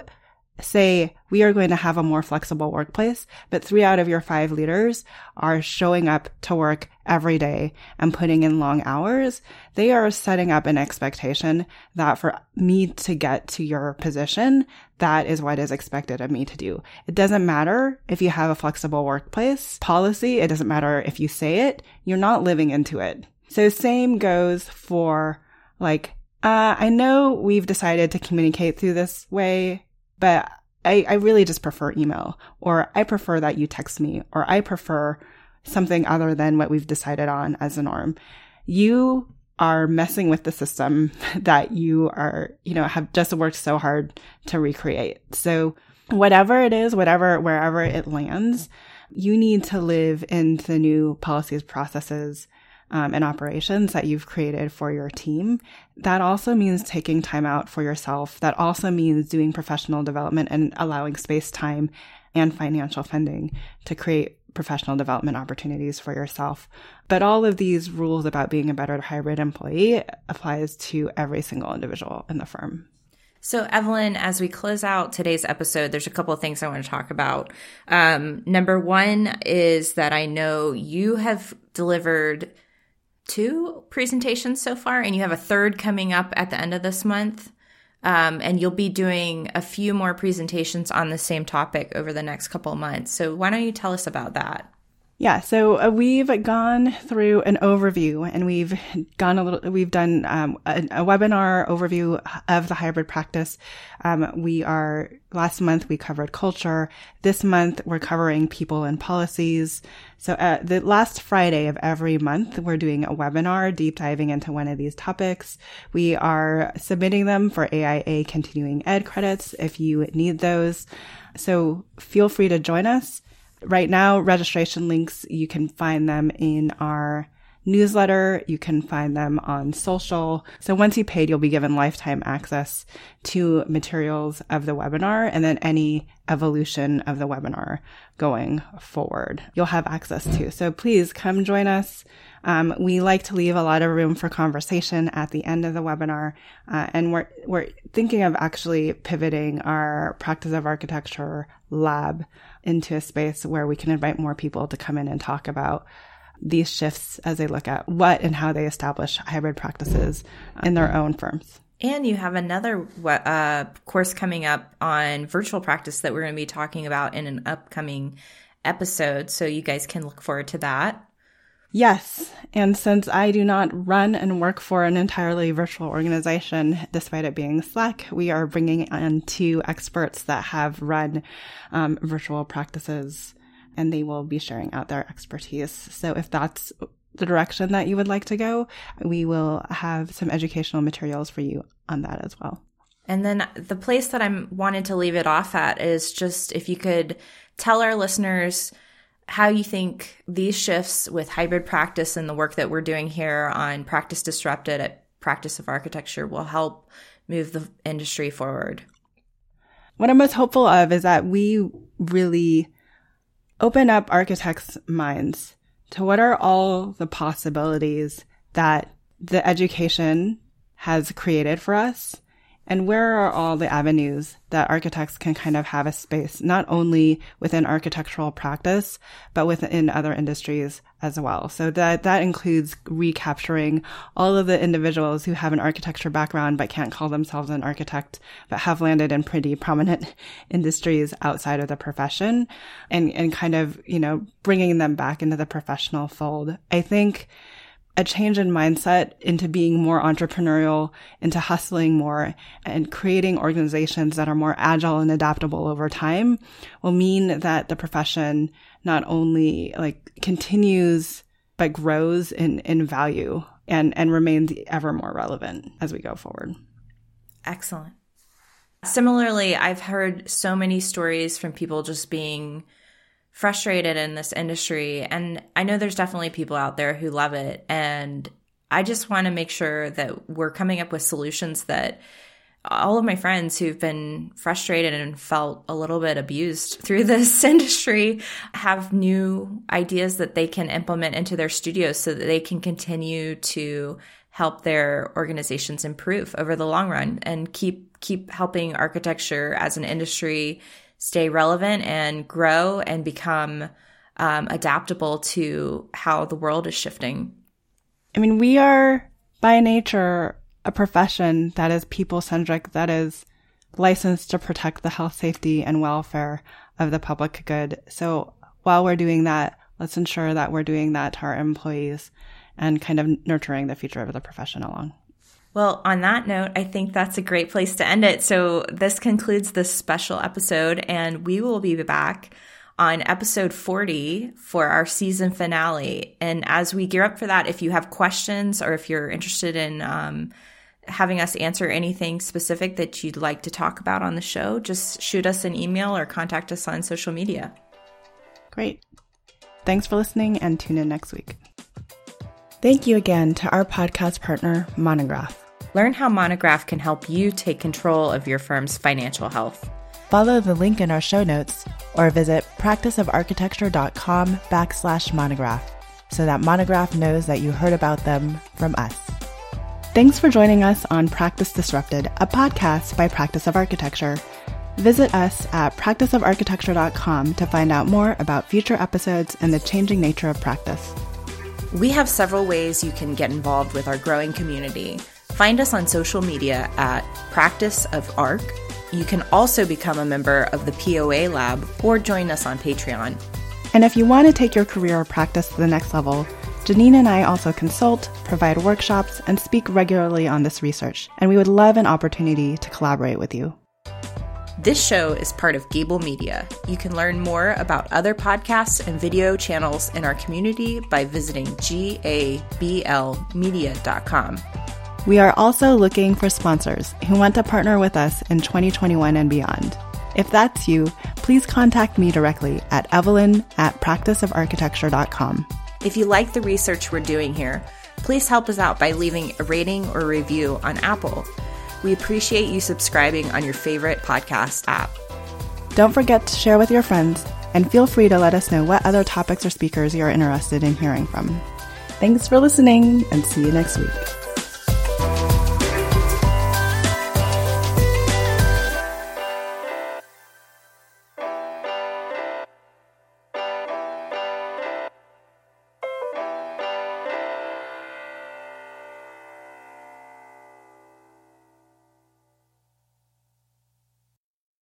say we are going to have a more flexible workplace, but three out of your five leaders are showing up to work every day and putting in long hours, they are setting up an expectation that for me to get to your position, that is what is expected of me to do. It doesn't matter if you have a flexible workplace policy. It doesn't matter if you say it. You're not living into it. So same goes for like, uh, I know we've decided to communicate through this way but I, I really just prefer email or I prefer that you text me or I prefer something other than what we've decided on as a norm. You are messing with the system that you are, you know, have just worked so hard to recreate. So whatever it is, whatever, wherever it lands, you need to live in the new policies, processes, um, and operations that you've created for your team. That also means taking time out for yourself. That also means doing professional development and allowing space, time, and financial funding to create professional development opportunities for yourself. But all of these rules about being a better hybrid employee applies to every single individual in the firm. So, Evelyn, as we close out today's episode, there's a couple of things I want to talk about. Um, number one is that I know you have delivered two presentations so far, and you have a third coming up at the end of this month. Um, and you'll be doing a few more presentations on the same topic over the next couple of months. So, why don't you tell us about that? Yeah, so uh, we've gone through an overview and we've gone a little, we've done um, a, a, webinar overview of the hybrid practice. Um, we are, last month we covered culture. This month we're covering people and policies. So uh, the last Friday of every month, we're doing a webinar deep diving into one of these topics. We are submitting them for AIA continuing ed credits if you need those. So feel free to join us right now, registration links, you can find them in our newsletter. You can find them on social. So once you paid, you'll be given lifetime access to materials of the webinar and then any evolution of the webinar going forward. You'll have access to. So please come join us. Um, we like to leave a lot of room for conversation at the end of the webinar, uh, and we're we're thinking of actually pivoting our practice of architecture lab into a space where we can invite more people to come in and talk about these shifts as they look at what and how they establish hybrid practices in their own firms. And you have another uh, course coming up on virtual practice that we're going to be talking about in an upcoming episode. So you guys can look forward to that. Yes. And since I do not run and work for an entirely virtual organization, despite it being Slack, we are bringing in two experts that have run um, virtual practices and they will be sharing out their expertise. So if that's the direction that you would like to go, we will have some educational materials for you on that as well. And then the place that I'm wanted to leave it off at is just if you could tell our listeners how you think these shifts with hybrid practice and the work that we're doing here on Practice Disrupted at Practice of Architecture will help move the industry forward. What I'm most hopeful of is that we really open up architects' minds to what are all the possibilities that the education has created for us and where are all the avenues that architects can kind of have a space, not only within architectural practice, but within other industries as well. So that, that includes recapturing all of the individuals who have an architecture background, but can't call themselves an architect, but have landed in pretty prominent industries outside of the profession and, and kind of, you know, bringing them back into the professional fold. I think a change in mindset into being more entrepreneurial, into hustling more and creating organizations that are more agile and adaptable over time will mean that the profession not only like continues, but grows in, in value and, and remains ever more relevant as we go forward. Excellent. Similarly, I've heard so many stories from people just being frustrated in this industry. And I know there's definitely people out there who love it. And I just want to make sure that we're coming up with solutions that all of my friends who've been frustrated and felt a little bit abused through this industry have new ideas that they can implement into their studios so that they can continue to help their organizations improve over the long run and keep keep helping architecture as an industry stay relevant and grow and become um, adaptable to how the world is shifting. I mean, we are by nature a profession that is people centric, that is licensed to protect the health, safety, and welfare of the public good. So while we're doing that, let's ensure that we're doing that to our employees and kind of nurturing the future of the profession along. Well, on that note, I think that's a great place to end it. So, this concludes this special episode, and we will be back on episode 40 for our season finale. And as we gear up for that, if you have questions or if you're interested in um, having us answer anything specific that you'd like to talk about on the show, just shoot us an email or contact us on social media. Great. Thanks for listening and tune in next week. Thank you again to our podcast partner, Monograph. Learn how Monograph can help you take control of your firm's financial health. Follow the link in our show notes or visit practiceofarchitecture.com backslash monograph so that Monograph knows that you heard about them from us. Thanks for joining us on Practice Disrupted, a podcast by Practice of Architecture. Visit us at practiceofarchitecture.com to find out more about future episodes and the changing nature of practice. We have several ways you can get involved with our growing community. Find us on social media at Practice of Arc. You can also become a member of the POA Lab or join us on Patreon. And if you want to take your career or practice to the next level, Janine and I also consult, provide workshops, and speak regularly on this research, and we would love an opportunity to collaborate with you. This show is part of Gabl Media. You can learn more about other podcasts and video channels in our community by visiting gablmedia.com. We are also looking for sponsors who want to partner with us in 2021 and beyond. If that's you, please contact me directly at evelyn at practiceofarchitecture.com. If you like the research we're doing here, please help us out by leaving a rating or review on Apple. We appreciate you subscribing on your favorite podcast app. Don't forget to share with your friends and feel free to let us know what other topics or speakers you're interested in hearing from. Thanks for listening and see you next week.